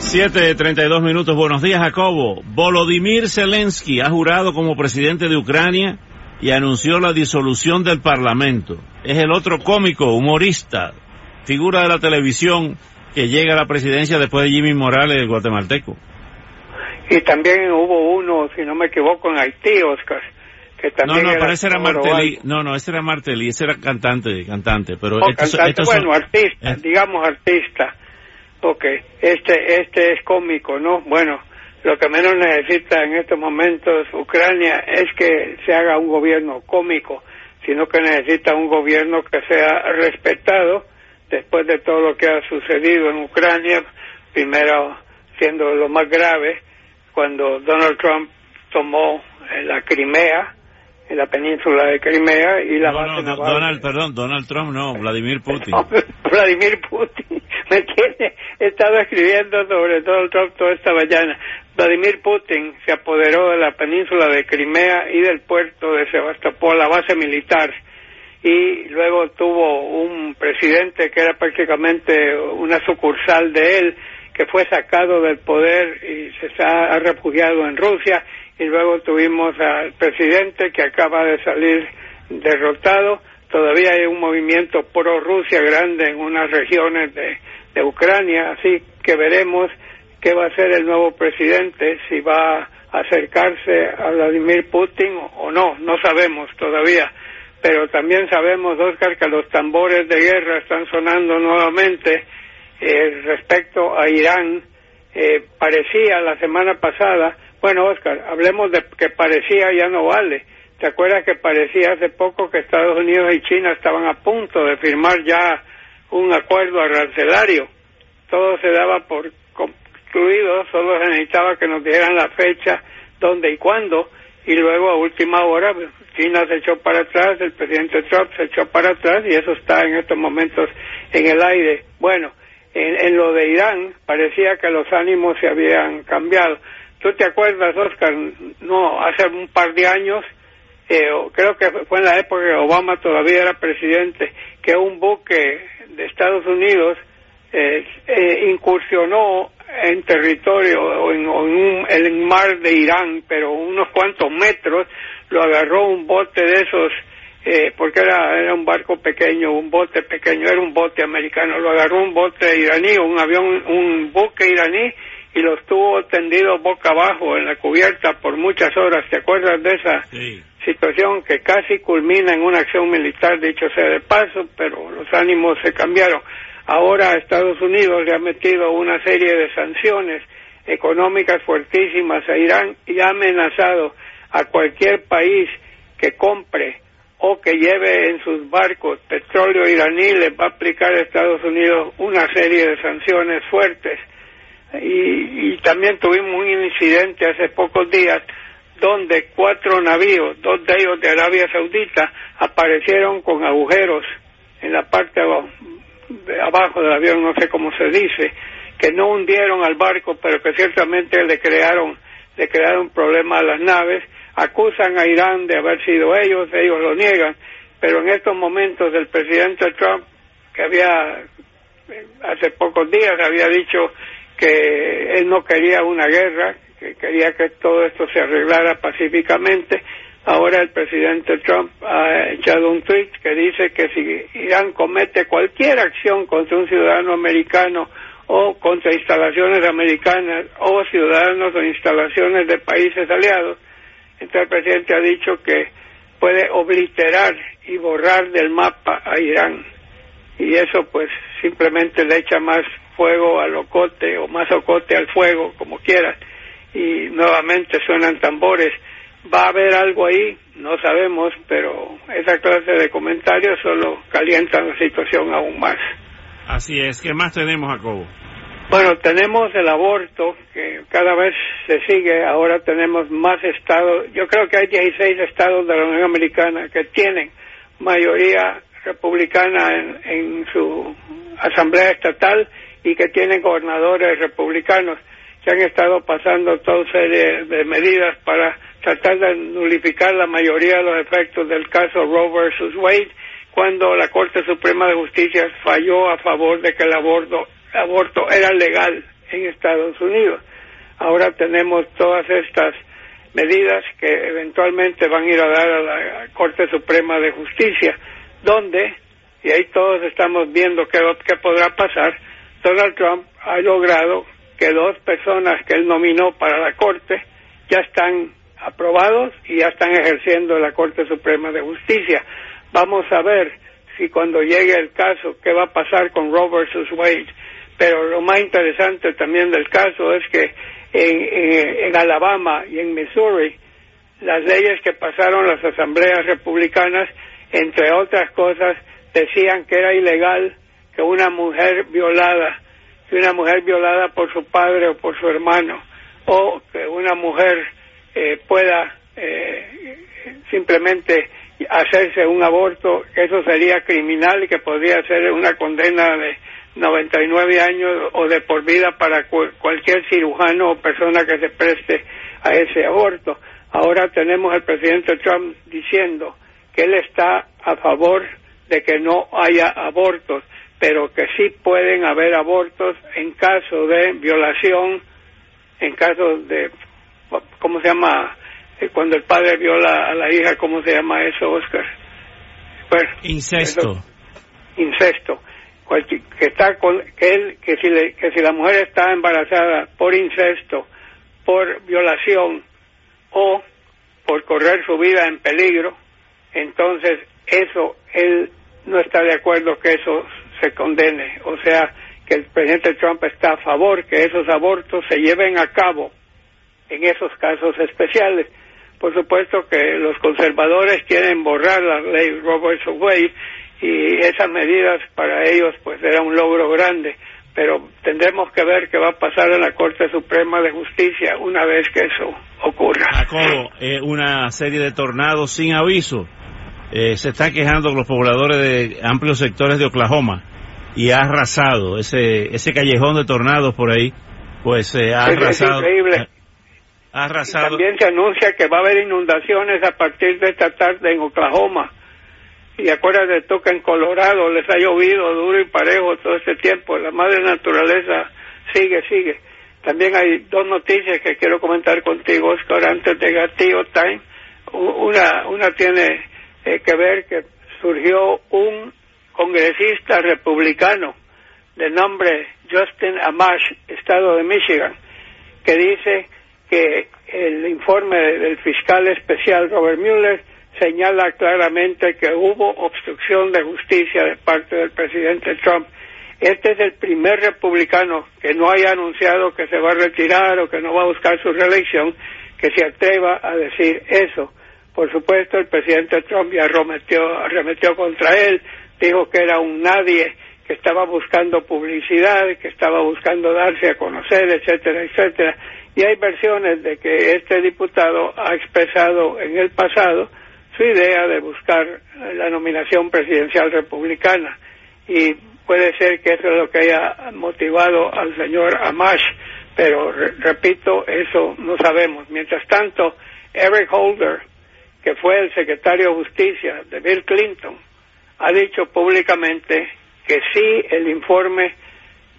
7.32 minutos. Buenos días, Jacobo. Volodymyr Zelensky ha jurado como presidente de Ucrania y anunció la disolución del Parlamento. Es el otro cómico, humorista, figura de la televisión que llega a la presidencia después de Jimmy Morales, el guatemalteco. Y también hubo uno, si no me equivoco, en Haití, Oscar. Que también no, no, pero ese era Martelly. No, no, ese era Martelly, ese era cantante, cantante. Pero oh, cantante, bueno, artista, digamos artista. Ok, este, este es cómico, ¿no? Bueno, lo que menos necesita en estos momentos Ucrania es que se haga un gobierno cómico, sino que necesita un gobierno que sea respetado después de todo lo que ha sucedido en Ucrania, primero siendo lo más grave, cuando Donald Trump tomó la Crimea, en la península de Crimea y la base no, Donald, perdón, Donald Trump no, Vladimir Putin. Vladimir Putin, ¿me entiendes? He estado escribiendo sobre Donald Trump toda esta mañana. Vladimir Putin se apoderó de la península de Crimea y del puerto de Sebastopol, la base militar, y luego tuvo un presidente que era prácticamente una sucursal de él, que fue sacado del poder y se ha refugiado en Rusia y luego tuvimos al presidente que acaba de salir derrotado. Todavía hay un movimiento pro-Rusia grande en unas regiones de, de Ucrania, así que veremos qué va a hacer el nuevo presidente, si va a acercarse a Vladimir Putin o no, no sabemos todavía. Pero también sabemos, Oscar, que los tambores de guerra están sonando nuevamente eh, respecto a Irán. Eh, parecía la semana pasada bueno, Oscar, hablemos de que parecía ya no vale. ¿Te acuerdas que parecía hace poco que Estados Unidos y China estaban a punto de firmar ya un acuerdo arancelario? Todo se daba por concluido, solo se necesitaba que nos dieran la fecha, dónde y cuándo, y luego a última hora pues, China se echó para atrás, el presidente Trump se echó para atrás y eso está en estos momentos en el aire. Bueno, en, en lo de Irán parecía que los ánimos se habían cambiado. ¿Tú te acuerdas, Oscar? No, hace un par de años, eh, creo que fue en la época que Obama todavía era presidente, que un buque de Estados Unidos eh, eh, incursionó en territorio o en, un, el mar de Irán, pero unos cuantos metros, lo agarró un bote de esos, porque era, era un barco pequeño, un bote pequeño, era un bote americano, lo agarró un bote iraní, un avión, un buque iraní, y los tuvo tendidos boca abajo en la cubierta por muchas horas. ¿Te acuerdas de esa situación que casi culmina en una acción militar, dicho sea de paso, pero los ánimos se cambiaron? Ahora Estados Unidos le ha metido una serie de sanciones económicas fuertísimas a Irán y ha amenazado a cualquier país que compre o que lleve en sus barcos petróleo iraní, le va a aplicar a Estados Unidos una serie de sanciones fuertes y, también tuvimos un incidente hace pocos días donde cuatro navíos, dos de ellos de Arabia Saudita, aparecieron con agujeros en la parte de abajo del avión, no sé cómo se dice, que no hundieron al barco, pero que ciertamente le crearon, le crearon problemas a las naves, acusan a Irán de haber sido ellos, ellos lo niegan, pero en estos momentos el presidente Trump, que había hace pocos días había dicho que él no quería una guerra, que quería que todo esto se arreglara pacíficamente. Ahora el presidente Trump ha echado un tweet que dice que si Irán comete cualquier acción contra un ciudadano americano o contra instalaciones americanas o ciudadanos o instalaciones de países aliados, entonces el presidente ha dicho que puede obliterar y borrar del mapa a Irán. Y eso pues simplemente le echa más fuego al ocote o más ocote al fuego, como quieras, y nuevamente suenan tambores. ¿Va a haber algo ahí? No sabemos, pero esa clase de comentarios solo calientan la situación aún más. Así es. ¿Qué más tenemos, Jacobo? Bueno, tenemos el aborto, que cada vez se sigue, ahora tenemos más estados, yo creo que hay 16 estados de la Unión Americana que tienen mayoría republicana en, en su asamblea estatal y que tienen gobernadores republicanos que han estado pasando toda serie de medidas para tratar de nulificar la mayoría de los efectos del caso Roe versus Wade cuando la Corte Suprema de Justicia falló a favor de que el aborto, aborto era legal en Estados Unidos. Ahora tenemos todas estas medidas que eventualmente van a ir a dar a la Corte Suprema de Justicia, donde, y ahí todos estamos viendo qué, podrá pasar, Donald Trump ha logrado que dos personas que él nominó para la Corte ya están aprobados y ya están ejerciendo la Corte Suprema de Justicia. Vamos a ver si cuando llegue el caso, qué va a pasar con Roe versus Wade. Pero lo más interesante también del caso es que en, Alabama y en Missouri, las leyes que pasaron las asambleas republicanas, entre otras cosas, decían que era ilegal que una mujer violada, que una mujer violada por su padre o por su hermano, o que una mujer eh, pueda eh, simplemente hacerse un aborto, eso sería criminal y que podría ser una condena de 99 años o de por vida para cualquier cirujano o persona que se preste a ese aborto. Ahora tenemos al presidente Trump diciendo que él está a favor de que no haya abortos, pero que sí pueden haber abortos en caso de violación, en caso de, ¿cómo se llama? cuando el padre viola a la hija, ¿cómo se llama eso, Oscar? incesto. incesto. que está con, que él, que si que si la mujer está embarazada por incesto, por violación o por correr su vida en peligro, entonces eso él no está de acuerdo que eso se condene. O sea, que el presidente Trump está a favor que esos abortos se lleven a cabo en esos casos especiales. Por supuesto que los conservadores quieren borrar la ley Robert Wade y esas medidas para ellos pues era un logro grande, pero tendremos que ver qué va a pasar en la Corte Suprema de Justicia una vez que eso ocurra. eh, una serie de tornados sin aviso. Eh, se están quejando los pobladores de amplios sectores de Oklahoma y ha arrasado ese ese callejón de tornados por ahí, pues eh, ha arrasado. increíble también se anuncia que va a haber inundaciones a partir de esta tarde en Oklahoma. Y acuérdate tú que en Colorado les ha llovido duro y parejo todo este tiempo. La madre naturaleza sigue, sigue. También hay dos noticias que quiero comentar contigo, Oscar, antes de Gatillo Time. Una, una tiene eh, que ver que surgió un congresista republicano de nombre Justin Amash, estado de Michigan, que dice que el informe del fiscal especial Robert Mueller señala claramente que hubo obstrucción de justicia de parte del presidente Trump. Este es el primer republicano que no haya anunciado que se va a retirar o que no va a buscar su reelección que se atreva a decir eso. Por supuesto, el presidente Trump ya arremetió, arremetió contra él, dijo que era un nadie, que estaba buscando publicidad, que estaba buscando darse a conocer, etcétera, etcétera y hay versiones de que este diputado ha expresado en el pasado su idea de buscar la nominación presidencial republicana y puede ser que eso es lo que haya motivado al señor Amash, pero repito, eso no sabemos. Mientras tanto, Eric Holder, que fue el secretario de Justicia de Bill Clinton, ha dicho públicamente que sí el informe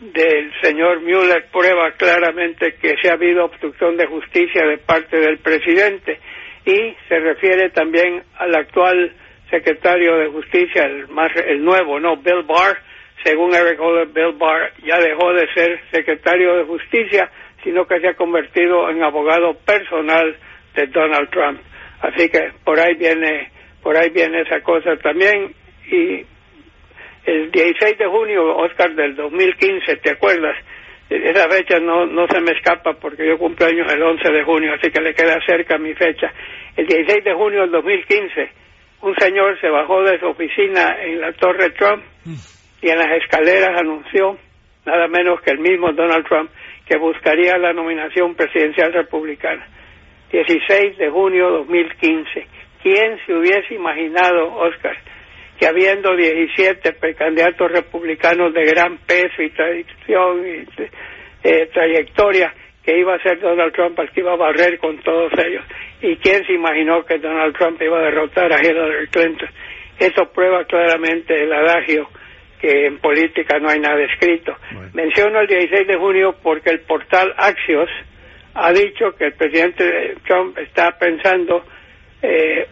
del señor Mueller prueba claramente que se ha habido obstrucción de justicia de parte del presidente y se refiere también al actual secretario de justicia, el, más, el nuevo, ¿no? Bill Barr, según Eric Holder, Bill Barr ya dejó de ser secretario de justicia, sino que se ha convertido en abogado personal de Donald Trump. Así que por ahí viene, por ahí viene esa cosa también y el 16 de junio, Oscar, del 2015, ¿te acuerdas? Esa fecha no, no se me escapa porque yo cumplo años el 11 de junio, así que le queda cerca mi fecha. El 16 de junio del 2015, un señor se bajó de su oficina en la Torre Trump y en las escaleras anunció nada menos que el mismo Donald Trump, que buscaría la nominación presidencial republicana. 16 de junio de 2015. ¿Quién se hubiese imaginado, Oscar, que habiendo 17 precandidatos republicanos de gran peso y tradición y eh, trayectoria, que iba a ser Donald Trump el que iba a barrer con todos ellos? ¿Y quién se imaginó que Donald Trump iba a derrotar a Hillary Clinton? Eso prueba claramente el adagio que en política no hay nada escrito. Menciono el 16 de junio porque el portal Axios ha dicho que el presidente Trump está pensando eh,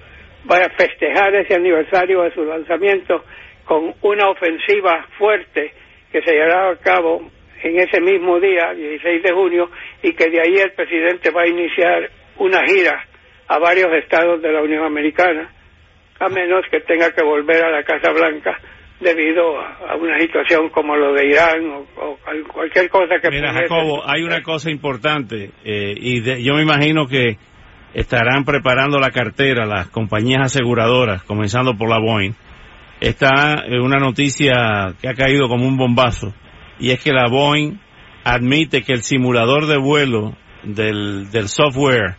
va a festejar ese aniversario de su lanzamiento con una ofensiva fuerte que se llevará a cabo en ese mismo día, 16 de junio, y que de ahí el presidente va a iniciar una gira a varios estados de la Unión Americana, a menos que tenga que volver a la Casa Blanca debido a, una situación como lo de Irán o, cualquier cosa que... Mira, Jacobo, hay una cosa importante, eh, y yo me imagino que estarán preparando la cartera las compañías aseguradoras, comenzando por la Boeing. Está eh, una noticia que ha caído como un bombazo, y es que la Boeing admite que el simulador de vuelo del, del software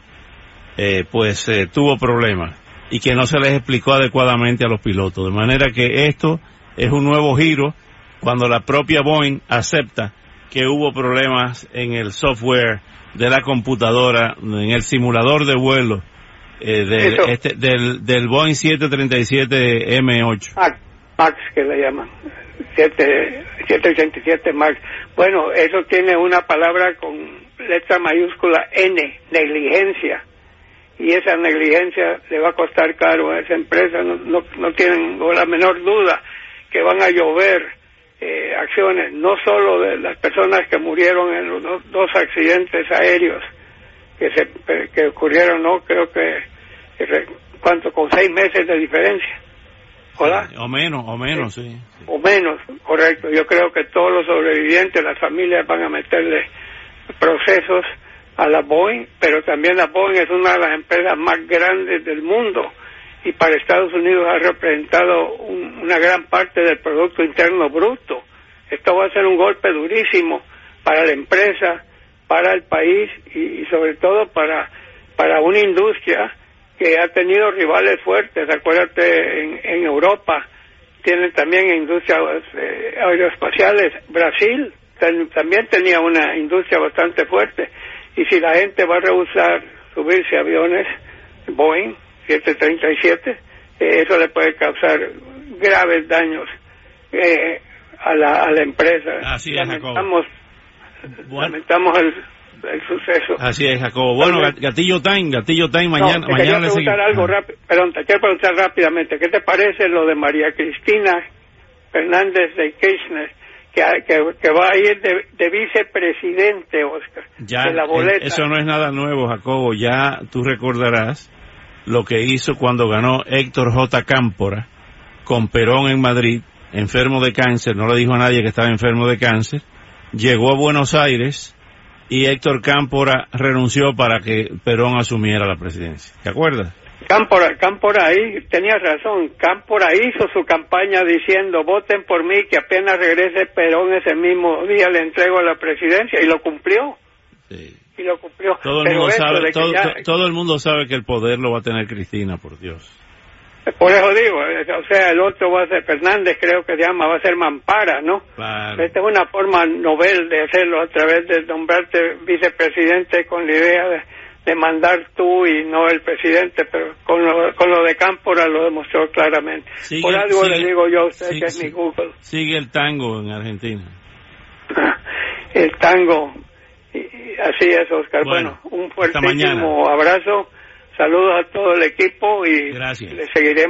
eh, pues eh, tuvo problemas y que no se les explicó adecuadamente a los pilotos. De manera que esto es un nuevo giro cuando la propia Boeing acepta que hubo problemas en el software de la computadora, en el simulador de vuelo eh, este, del, del Boeing 737 M8. Max, que le llaman. 787 Max. Bueno, eso tiene una palabra con letra mayúscula N, negligencia. Y esa negligencia le va a costar caro a esa empresa, no, no, no tienen la menor duda que van a llover eh, acciones, no solo de las personas que murieron en los dos, accidentes aéreos que, se, que ocurrieron, no creo que, cuánto, con seis meses de diferencia. ¿Hola? o menos, o menos, sí, O menos, correcto. Yo creo que todos los sobrevivientes, las familias van a meterle procesos a la Boeing, pero también la Boeing es una de las empresas más grandes del mundo y para Estados Unidos ha representado una gran parte del Producto Interno Bruto. Esto va a ser un golpe durísimo para la empresa, para el país y, sobre todo para, para una industria que ha tenido rivales fuertes. Acuérdate, en, Europa tienen también industrias eh, aeroespaciales. Brasil también tenía una industria bastante fuerte. Y si la gente va a rehusar subirse aviones Boeing, 737, eh, eso le puede causar graves daños eh, a, la, a la empresa. Así es, lamentamos, lamentamos el, el, suceso. Así es, Jacobo. Bueno, Gatillo Time, Gatillo Time, mañana, no, mañana le preguntar algo rápido, perdón, te quiero preguntar rápidamente, ¿qué te parece lo de María Cristina Fernández de Kirchner? Que, que, va a ir de, vicepresidente, Oscar. Ya, la boleta. eso no es nada nuevo, Jacobo. Ya tú recordarás lo que hizo cuando ganó Héctor J. Cámpora con Perón en Madrid, enfermo de cáncer, no le dijo a nadie que estaba enfermo de cáncer, llegó a Buenos Aires y Héctor Cámpora renunció para que Perón asumiera la presidencia. ¿Te acuerdas? Cámpora, Cámpora ahí tenía razón. Cámpora hizo su campaña diciendo voten por mí que apenas regrese Perón ese mismo día le entrego la presidencia y lo cumplió. Sí y lo cumplió. Todo el, mundo sabe, todo, el mundo sabe que el poder lo va a tener Cristina, por Dios. Por eso digo, eh, o sea, el otro va a ser Fernández, creo que se llama, va a ser Mampara, ¿no? Claro. Esta es una forma novel de hacerlo a través de nombrarte vicepresidente con la idea de, mandar tú y no el presidente, pero con lo, con lo de Cámpora lo demostró claramente. Por algo le digo yo a usted que es mi Google. Sigue el tango en Argentina. el tango, así es, Oscar. Bueno, un fuertísimo abrazo. Saludos a todo el equipo y le seguiremos.